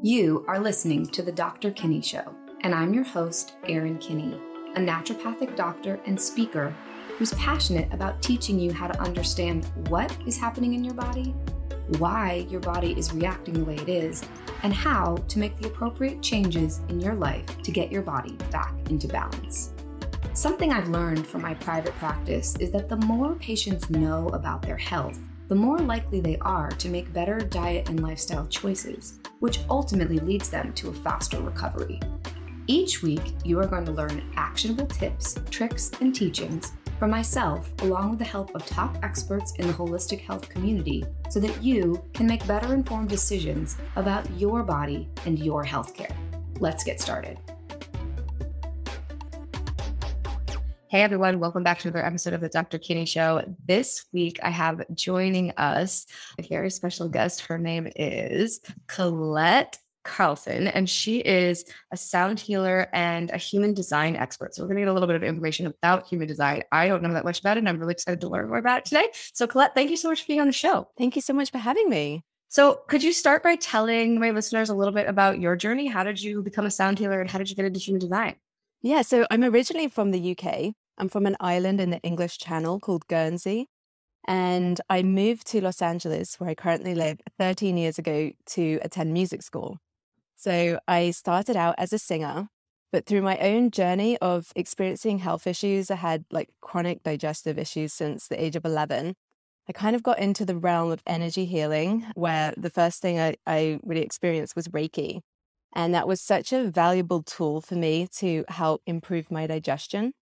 You are listening to The Dr. Kinney Show, and I'm your host, Erin Kinney, a naturopathic doctor and speaker who's passionate about teaching you how to understand what is happening in your body, why your body is reacting the way it is, and how to make the appropriate changes in your life to get your body back into balance. Something I've learned from my private practice is that the more patients know about their health, the more likely they are to make better diet and lifestyle choices, which ultimately leads them to a faster recovery. Each week, you are going to learn actionable tips, tricks, and teachings from myself, along with the help of top experts in the holistic health community, so that you can make better informed decisions about your body and your healthcare. Let's get started. Hey everyone, welcome back to another episode of the Dr. Kinney Show. This week I have joining us a very special guest. Her name is Colette Carlson, and she is a sound healer and a human design expert. So we're going to get a little bit of information about human design. I don't know that much about it, and I'm really excited to learn more about it today. So Colette, thank you so much for being on the show. Thank you so much for having me. So, could you start by telling my listeners a little bit about your journey? How did you become a sound healer, and how did you get into human design? Yeah, so I'm originally from the UK. I'm from an island in the English Channel called Guernsey. And I moved to Los Angeles, where I currently live, 13 years ago to attend music school. So I started out as a singer, but through my own journey of experiencing health issues, I had like chronic digestive issues since the age of 11. I kind of got into the realm of energy healing, where the first thing I, I really experienced was Reiki. And that was such a valuable tool for me to help improve my digestion.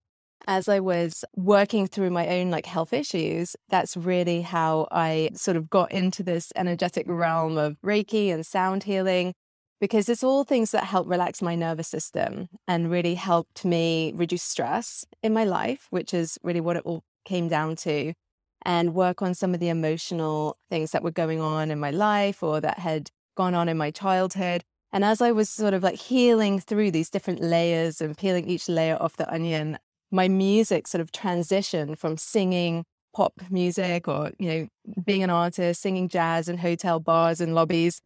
As I was working through my own like health issues, that's really how I sort of got into this energetic realm of Reiki and sound healing because it's all things that help relax my nervous system and really helped me reduce stress in my life, which is really what it all came down to, and work on some of the emotional things that were going on in my life or that had gone on in my childhood. And as I was sort of like healing through these different layers and peeling each layer off the onion, my music sort of transitioned from singing pop music or, you know, being an artist, singing jazz in hotel bars and lobbies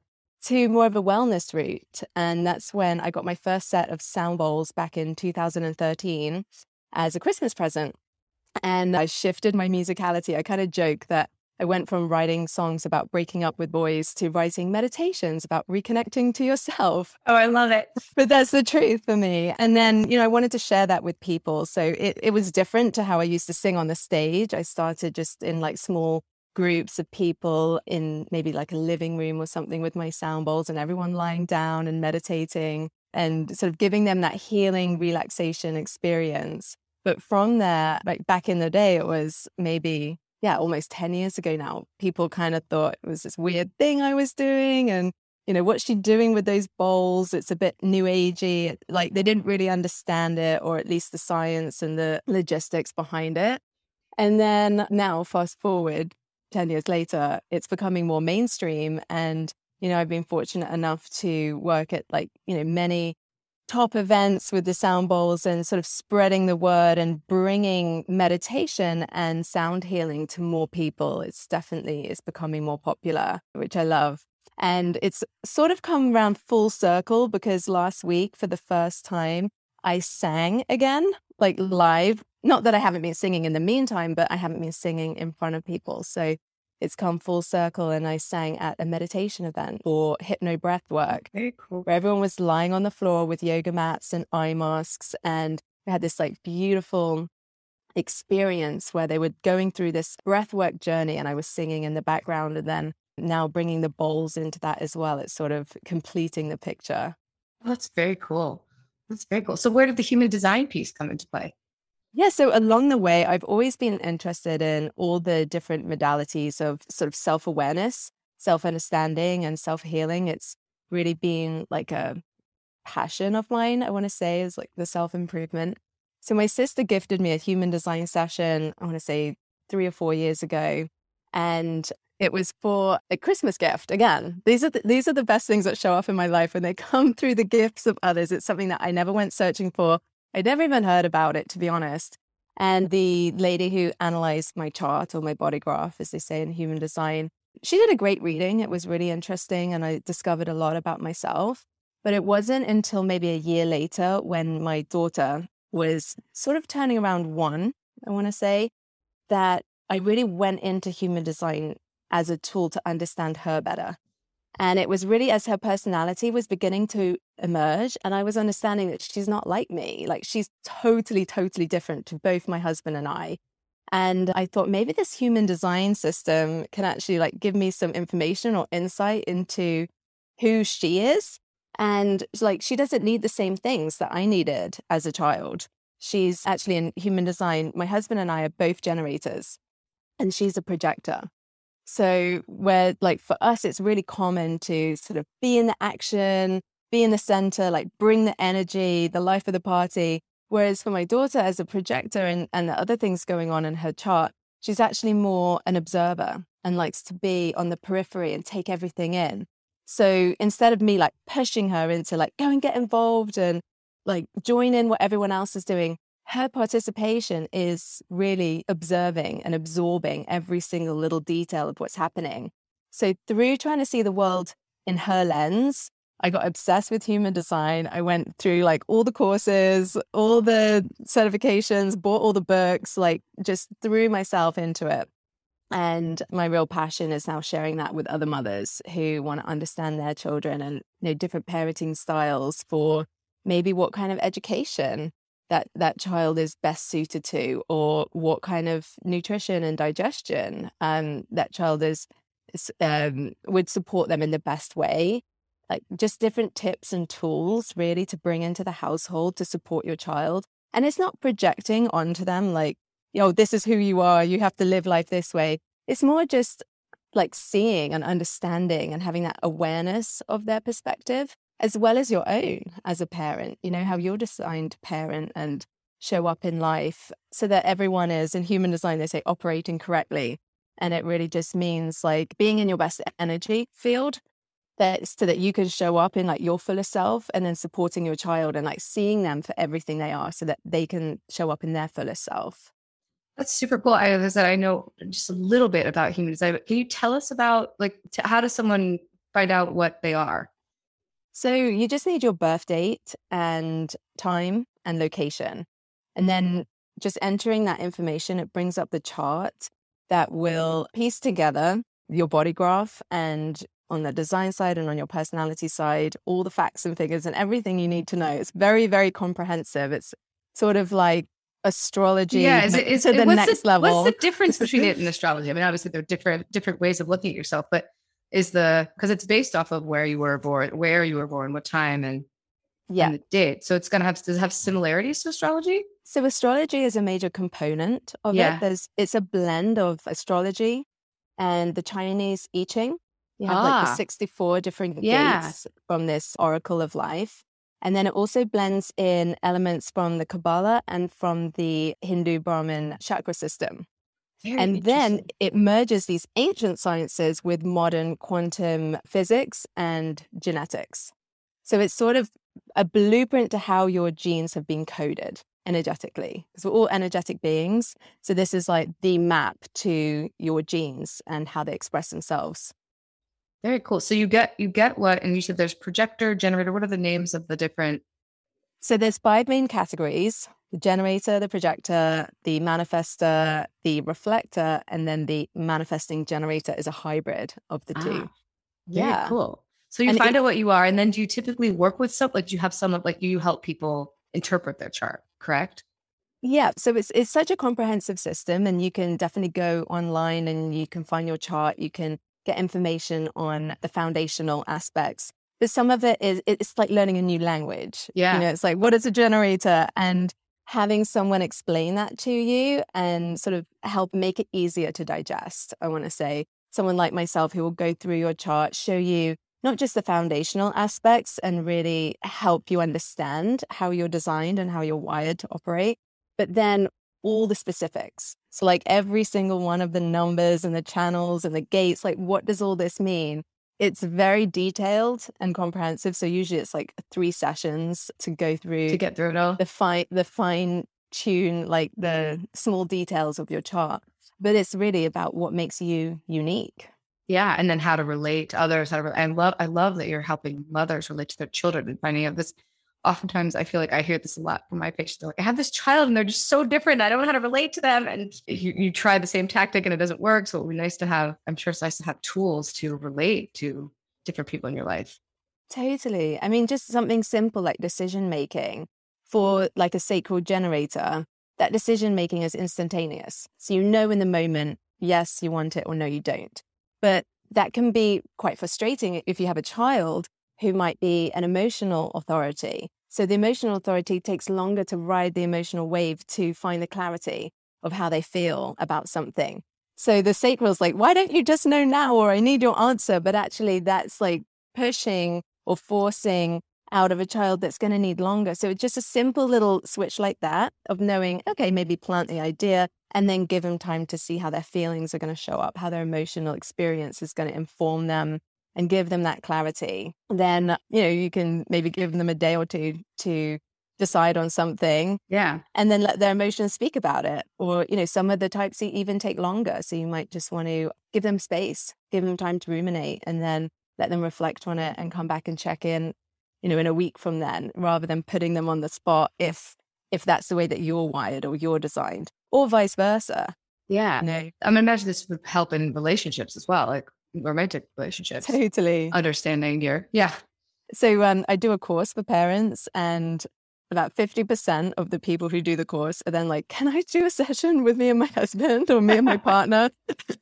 to more of a wellness route. And that's when I got my first set of sound bowls back in 2013 as a Christmas present. And I shifted my musicality. I kind of joke that I went from writing songs about breaking up with boys to writing meditations about reconnecting to yourself. Oh, I love it. But that's the truth for me. And then, you know, I wanted to share that with people. So it, it was different to how I used to sing on the stage. I started just in like small groups of people in maybe like a living room or something with my sound bowls and everyone lying down and meditating and sort of giving them that healing relaxation experience. But from there, like back in the day, it was maybe yeah, almost 10 years ago now, people kind of thought it was this weird thing I was doing. And, you know, what's she doing with those bowls? It's a bit new agey. Like they didn't really understand it, or at least the science and the logistics behind it. And then now, fast forward 10 years later, it's becoming more mainstream. And, you know, I've been fortunate enough to work at like, you know, many top events with the sound bowls and sort of spreading the word and bringing meditation and sound healing to more people. It's definitely is becoming more popular, which I love. And it's sort of come around full circle because last week, for the first time, I sang again, like live. Not that I haven't been singing in the meantime, but I haven't been singing in front of people. So it's come full circle and I sang at a meditation event for hypno breath work. Very cool. Where everyone was lying on the floor with yoga mats and eye masks. And we had this like beautiful experience where they were going through this breath work journey and I was singing in the background and then now bringing the bowls into that as well. It's sort of completing the picture. That's very cool. That's very cool. So where did the human design piece come into play? Yeah, so along the way, I've always been interested in all the different modalities of sort of self awareness, self understanding, and self healing. It's really been like a passion of mine, I want to say, is like the self improvement. So my sister gifted me a human design session, I want to say three or four years ago. And it was for a Christmas gift. Again, these are the, these are the best things that show up in my life when they come through the gifts of others. It's something that I never went searching for. I'd never even heard about it, to be honest. And the lady who analyzed my chart or my body graph, as they say in human design, she did a great reading. It was really interesting and I discovered a lot about myself. But it wasn't until maybe a year later when my daughter was sort of turning around one, I want to say, that I really went into human design as a tool to understand her better. And it was really as her personality was beginning to emerge, and I was understanding that she's not like me. Like she's totally, totally different to both my husband and I. And I thought maybe this human design system can actually like give me some information or insight into who she is. And like she doesn't need the same things that I needed as a child. She's actually in human design. My husband and I are both generators, and she's a projector. So, where like for us, it's really common to sort of be in the action, be in the center, like bring the energy, the life of the party. Whereas for my daughter, as a projector and, and the other things going on in her chart, she's actually more an observer and likes to be on the periphery and take everything in. So instead of me like pushing her into like, go and get involved and like join in what everyone else is doing, her participation is really observing and absorbing every single little detail of what's happening. So through trying to see the world in her lens, I got obsessed with human design. I went through like all the courses, all the certifications, bought all the books, like just threw myself into it. And my real passion is now sharing that with other mothers who want to understand their children and you know different parenting styles for maybe what kind of education that that child is best suited to or what kind of nutrition and digestion um, that child is, um, would support them in the best way like just different tips and tools really to bring into the household to support your child. And it's not projecting onto them like, you know, this is who you are, you have to live life this way. It's more just like seeing and understanding and having that awareness of their perspective as well as your own as a parent, you know, how you're designed to parent and show up in life so that everyone is in human design, they say operating correctly. And it really just means like being in your best energy field that so that you can show up in like your fullest self and then supporting your child and like seeing them for everything they are so that they can show up in their fullest self. That's super cool. I, as I said, I know just a little bit about human design, but can you tell us about like how does someone find out what they are? So you just need your birth date and time and location. And then mm-hmm. just entering that information, it brings up the chart that will piece together your body graph and on the design side and on your personality side, all the facts and figures and everything you need to know. It's very, very comprehensive. It's sort of like astrology yeah, is it, is, to the next the, level. What's the difference between it and astrology? I mean, obviously there are different different ways of looking at yourself, but is the because it's based off of where you were born, where you were born, what time, and yeah, and the date. So it's gonna have does it have similarities to astrology? So astrology is a major component of yeah. it. There's it's a blend of astrology and the Chinese I Ching. You have ah. like the ah. 64 different yeah. gates from this oracle of life. And then it also blends in elements from the Kabbalah and from the Hindu Brahmin chakra system. Very and then it merges these ancient sciences with modern quantum physics and genetics. So it's sort of a blueprint to how your genes have been coded energetically because we're all energetic beings. So this is like the map to your genes and how they express themselves. Very cool. So you get you get what, and you said there's projector, generator. What are the names of the different? So there's five main categories: the generator, the projector, the manifester, the reflector, and then the manifesting generator is a hybrid of the two. Ah, yeah, cool. So you and find it, out what you are, and then do you typically work with some? Like, do you have some of like you help people interpret their chart? Correct. Yeah, so it's it's such a comprehensive system, and you can definitely go online and you can find your chart. You can get information on the foundational aspects. But some of it is it's like learning a new language. Yeah. You know, it's like what is a generator? And having someone explain that to you and sort of help make it easier to digest, I want to say. Someone like myself who will go through your chart, show you not just the foundational aspects and really help you understand how you're designed and how you're wired to operate, but then all the specifics. So, like every single one of the numbers and the channels and the gates, like what does all this mean? It's very detailed and comprehensive. So usually it's like three sessions to go through to get through it all. The fine, the fine tune, like the mm. small details of your chart. But it's really about what makes you unique. Yeah, and then how to relate to others. How to, I love, I love that you're helping mothers relate to their children and finding out this. Oftentimes, I feel like I hear this a lot from my patients. They're like, I have this child and they're just so different. I don't know how to relate to them. And you, you try the same tactic and it doesn't work. So it would be nice to have. I'm sure it's nice to have tools to relate to different people in your life. Totally. I mean, just something simple like decision making for like a sacral generator. That decision making is instantaneous. So you know in the moment, yes, you want it or no, you don't. But that can be quite frustrating if you have a child who might be an emotional authority. So the emotional authority takes longer to ride the emotional wave to find the clarity of how they feel about something. So the sacral's like, why don't you just know now? Or I need your answer. But actually, that's like pushing or forcing out of a child that's going to need longer. So it's just a simple little switch like that of knowing, okay, maybe plant the idea, and then give them time to see how their feelings are going to show up, how their emotional experience is going to inform them and give them that clarity. Then, you know, you can maybe give them a day or two to decide on something. Yeah. And then let their emotions speak about it. Or, you know, some of the types even take longer. So you might just want to give them space, give them time to ruminate, and then let them reflect on it and come back and check in, you know, in a week from then, rather than putting them on the spot if if that's the way that you're wired or you're designed or vice versa. Yeah. No. I mean, imagine this would help in relationships as well, like romantic relationships. Totally. Understanding your, yeah. So um, I do a course for parents and about 50% of the people who do the course are then like, can I do a session with me and my husband or me and my partner?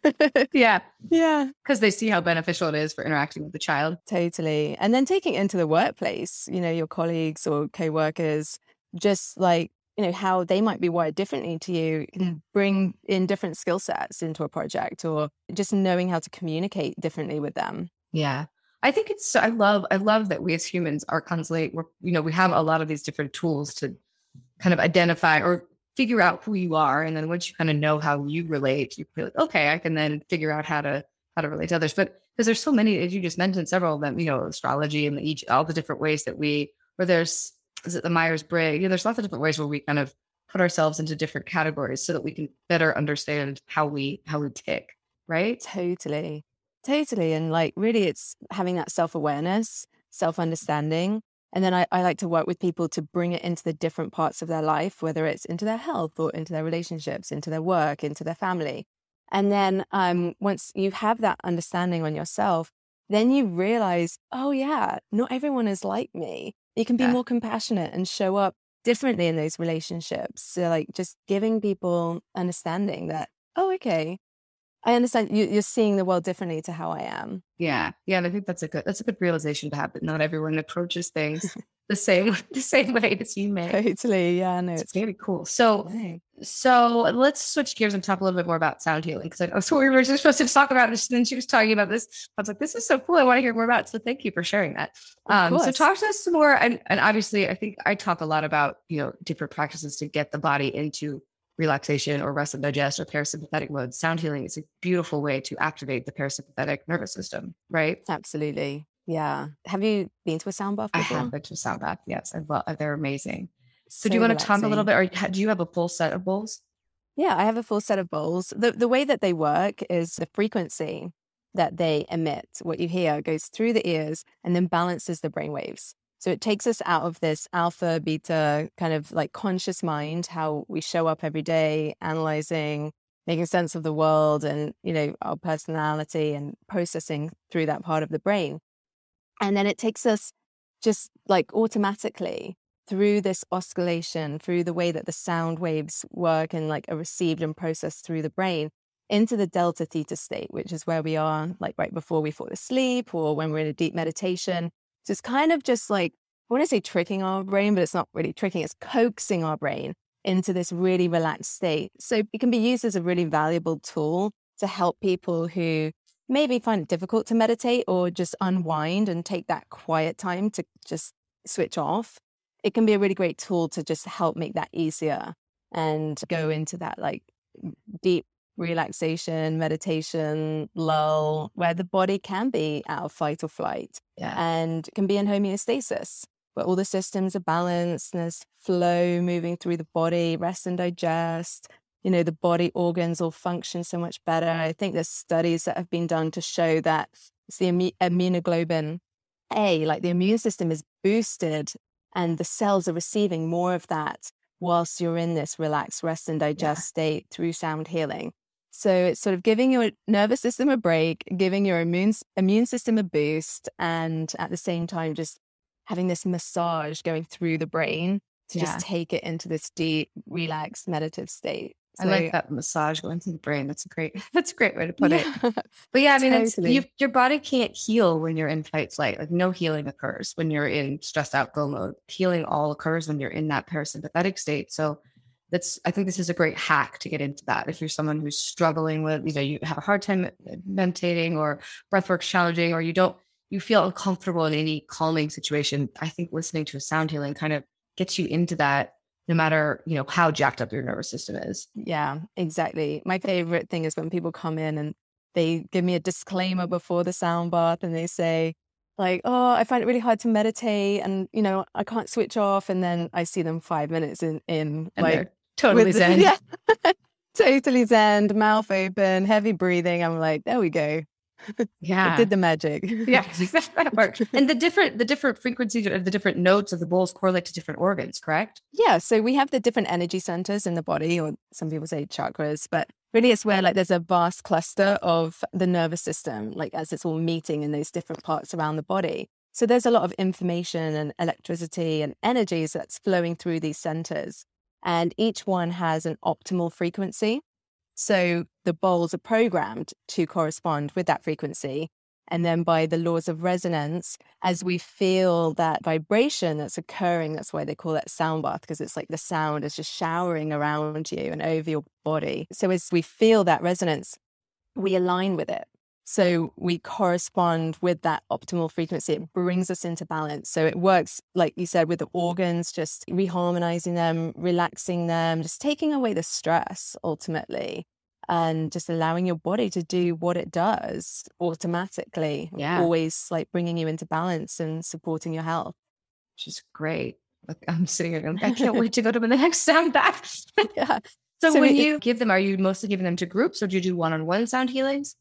yeah. Yeah. Because they see how beneficial it is for interacting with the child. Totally. And then taking it into the workplace, you know, your colleagues or co-workers, just like you know how they might be wired differently to you can bring in different skill sets into a project or just knowing how to communicate differently with them. Yeah. I think it's i love i love that we as humans are constantly we're you know we have a lot of these different tools to kind of identify or figure out who you are and then once you kind of know how you relate you feel like okay i can then figure out how to how to relate to others. But because there's so many as you just mentioned several of them you know astrology and each all the different ways that we where there's is it the Myers Briggs? You know, there's lots of different ways where we kind of put ourselves into different categories so that we can better understand how we how we tick, right? Totally. Totally. And like really it's having that self-awareness, self-understanding. And then I, I like to work with people to bring it into the different parts of their life, whether it's into their health or into their relationships, into their work, into their family. And then um, once you have that understanding on yourself, then you realize, oh, yeah, not everyone is like me. You can be yeah. more compassionate and show up differently in those relationships. So, like, just giving people understanding that, oh, okay, I understand you, are seeing the world differently to how I am. Yeah, yeah, and I think that's a good that's a good realization to have. That not everyone approaches things the same the same way as you may. Totally, yeah, no, it's, it's very cool. So, so let's switch gears and talk a little bit more about sound healing because I know we were just supposed to talk about this, and then she was talking about this. I was like, this is so cool. I want to hear more about. It. So, thank you for sharing that. Um, so, talk to us some more. And, and obviously, I think I talk a lot about you know different practices to get the body into relaxation or rest and digest or parasympathetic mode. Sound healing is a beautiful way to activate the parasympathetic nervous system, right? Absolutely. Yeah. Have you been to a sound bath before? I have been to a sound bath. Yes. I love, they're amazing. So, so do you want to talk a little bit, or do you have a full set of bowls? Yeah, I have a full set of bowls. The, the way that they work is the frequency that they emit, what you hear, goes through the ears and then balances the brain waves. So it takes us out of this alpha, beta kind of like conscious mind, how we show up every day, analyzing, making sense of the world and, you know, our personality and processing through that part of the brain. And then it takes us just like automatically through this oscillation, through the way that the sound waves work and like are received and processed through the brain into the delta theta state, which is where we are like right before we fall asleep or when we're in a deep meditation. So it's kind of just like, I want to say tricking our brain, but it's not really tricking, it's coaxing our brain into this really relaxed state. So it can be used as a really valuable tool to help people who maybe find it difficult to meditate or just unwind and take that quiet time to just switch off. It can be a really great tool to just help make that easier and go into that like deep relaxation, meditation, lull, where the body can be out of fight or flight yeah. and can be in homeostasis, where all the systems are balanced and there's flow moving through the body, rest and digest, you know, the body organs all function so much better. I think there's studies that have been done to show that it's the immunoglobulin A, like the immune system is boosted and the cells are receiving more of that whilst you're in this relaxed rest and digest yeah. state through sound healing. So it's sort of giving your nervous system a break, giving your immune immune system a boost, and at the same time just having this massage going through the brain to yeah. just take it into this deep, relaxed, meditative state. So, I like that massage going through the brain. That's a great. That's a great way to put yeah, it. But yeah, I mean, totally. it's, your body can't heal when you're in fight flight. Like no healing occurs when you're in stressed out go mode. Healing all occurs when you're in that parasympathetic state. So that's. I think this is a great hack to get into that. If you're someone who's struggling with, you know, you have a hard time meditating or breathwork challenging, or you don't, you feel uncomfortable in any calming situation. I think listening to a sound healing kind of gets you into that no matter you know how jacked up your nervous system is. Yeah exactly. My favorite thing is when people come in and they give me a disclaimer before the sound bath and they say like oh i find it really hard to meditate and you know i can't switch off and then i see them five minutes in in and like totally zen. yeah totally zen mouth open heavy breathing i'm like there we go yeah. it did the magic. Yeah that worked. And the different the different frequencies of the different notes of the bowls correlate to different organs correct? Yeah so we have the different energy centers in the body or some people say chakras but really it's where like there's a vast cluster of the nervous system like as it's all meeting in those different parts around the body. So there's a lot of information and electricity and energies that's flowing through these centers and each one has an optimal frequency so the bowls are programmed to correspond with that frequency. And then by the laws of resonance, as we feel that vibration that's occurring, that's why they call it sound bath, because it's like the sound is just showering around you and over your body. So as we feel that resonance, we align with it. So we correspond with that optimal frequency. It brings us into balance. So it works, like you said, with the organs, just reharmonizing them, relaxing them, just taking away the stress ultimately, and just allowing your body to do what it does automatically. Yeah. Always like bringing you into balance and supporting your health. Which is great. I'm sitting here going, I can't wait to go to the next sound bath. yeah. So, so when it, you give them, are you mostly giving them to groups or do you do one on one sound healings?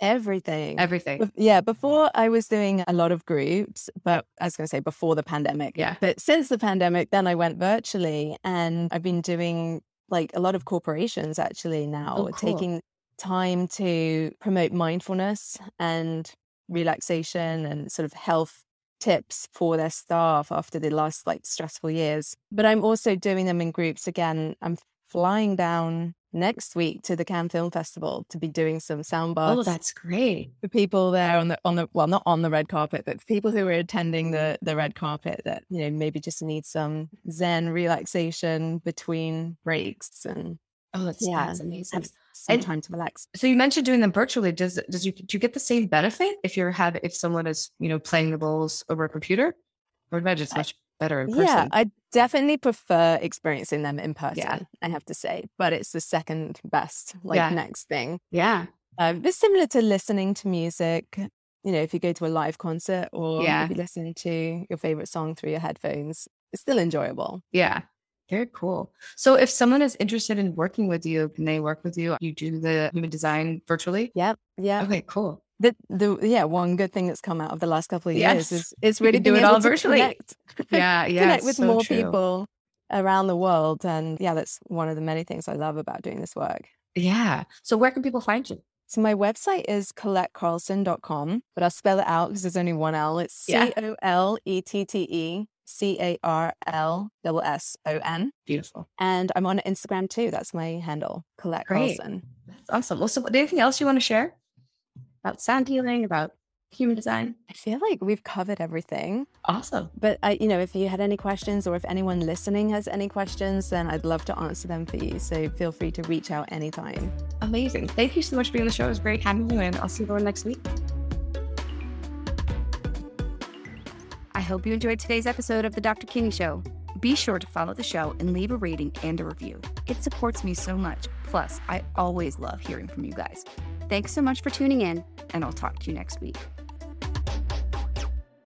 Everything. Everything. Yeah. Before I was doing a lot of groups, but I was going to say before the pandemic. Yeah. But since the pandemic, then I went virtually and I've been doing like a lot of corporations actually oh, now oh, cool. taking time to promote mindfulness and relaxation and sort of health tips for their staff after the last like stressful years. But I'm also doing them in groups again. I'm flying down next week to the Cannes Film Festival to be doing some sound oh, baths. Oh, that's great. For people there on the on the well, not on the red carpet, but people who are attending mm-hmm. the the red carpet that you know maybe just need some Zen relaxation between breaks and oh, that's yeah, that's amazing. some and time to relax. So you mentioned doing them virtually. Does does you do you get the same benefit if you're have if someone is you know playing the bowls over a computer? Or imagine it's much better in person. Yeah, I definitely prefer experiencing them in person. Yeah. I have to say, but it's the second best, like yeah. next thing. Yeah, um, it's similar to listening to music. You know, if you go to a live concert or yeah. if you listen to your favorite song through your headphones, it's still enjoyable. Yeah. Very cool. So, if someone is interested in working with you, can they work with you? You do the human design virtually? Yep. Yeah. Okay, cool the the yeah one good thing that's come out of the last couple of years yes. is is really do it all virtually. Connect, yeah, yeah, connect with so more true. people around the world, and yeah, that's one of the many things I love about doing this work. Yeah. So where can people find you? So my website is colettecarlson.com, but I'll spell it out because there's only one L. It's C O L E T T E C A R L S O N. Beautiful. And I'm on Instagram too. That's my handle, Colette Great. Carlson. That's awesome. Well, so anything else you want to share? About sound healing, about human design? I feel like we've covered everything. Awesome. But I, you know, if you had any questions or if anyone listening has any questions, then I'd love to answer them for you. So feel free to reach out anytime. Amazing. Thank you so much for being on the show. It was great having you, and I'll see you all next week. I hope you enjoyed today's episode of The Dr. Kinney Show. Be sure to follow the show and leave a rating and a review. It supports me so much. Plus, I always love hearing from you guys. Thanks so much for tuning in, and I'll talk to you next week.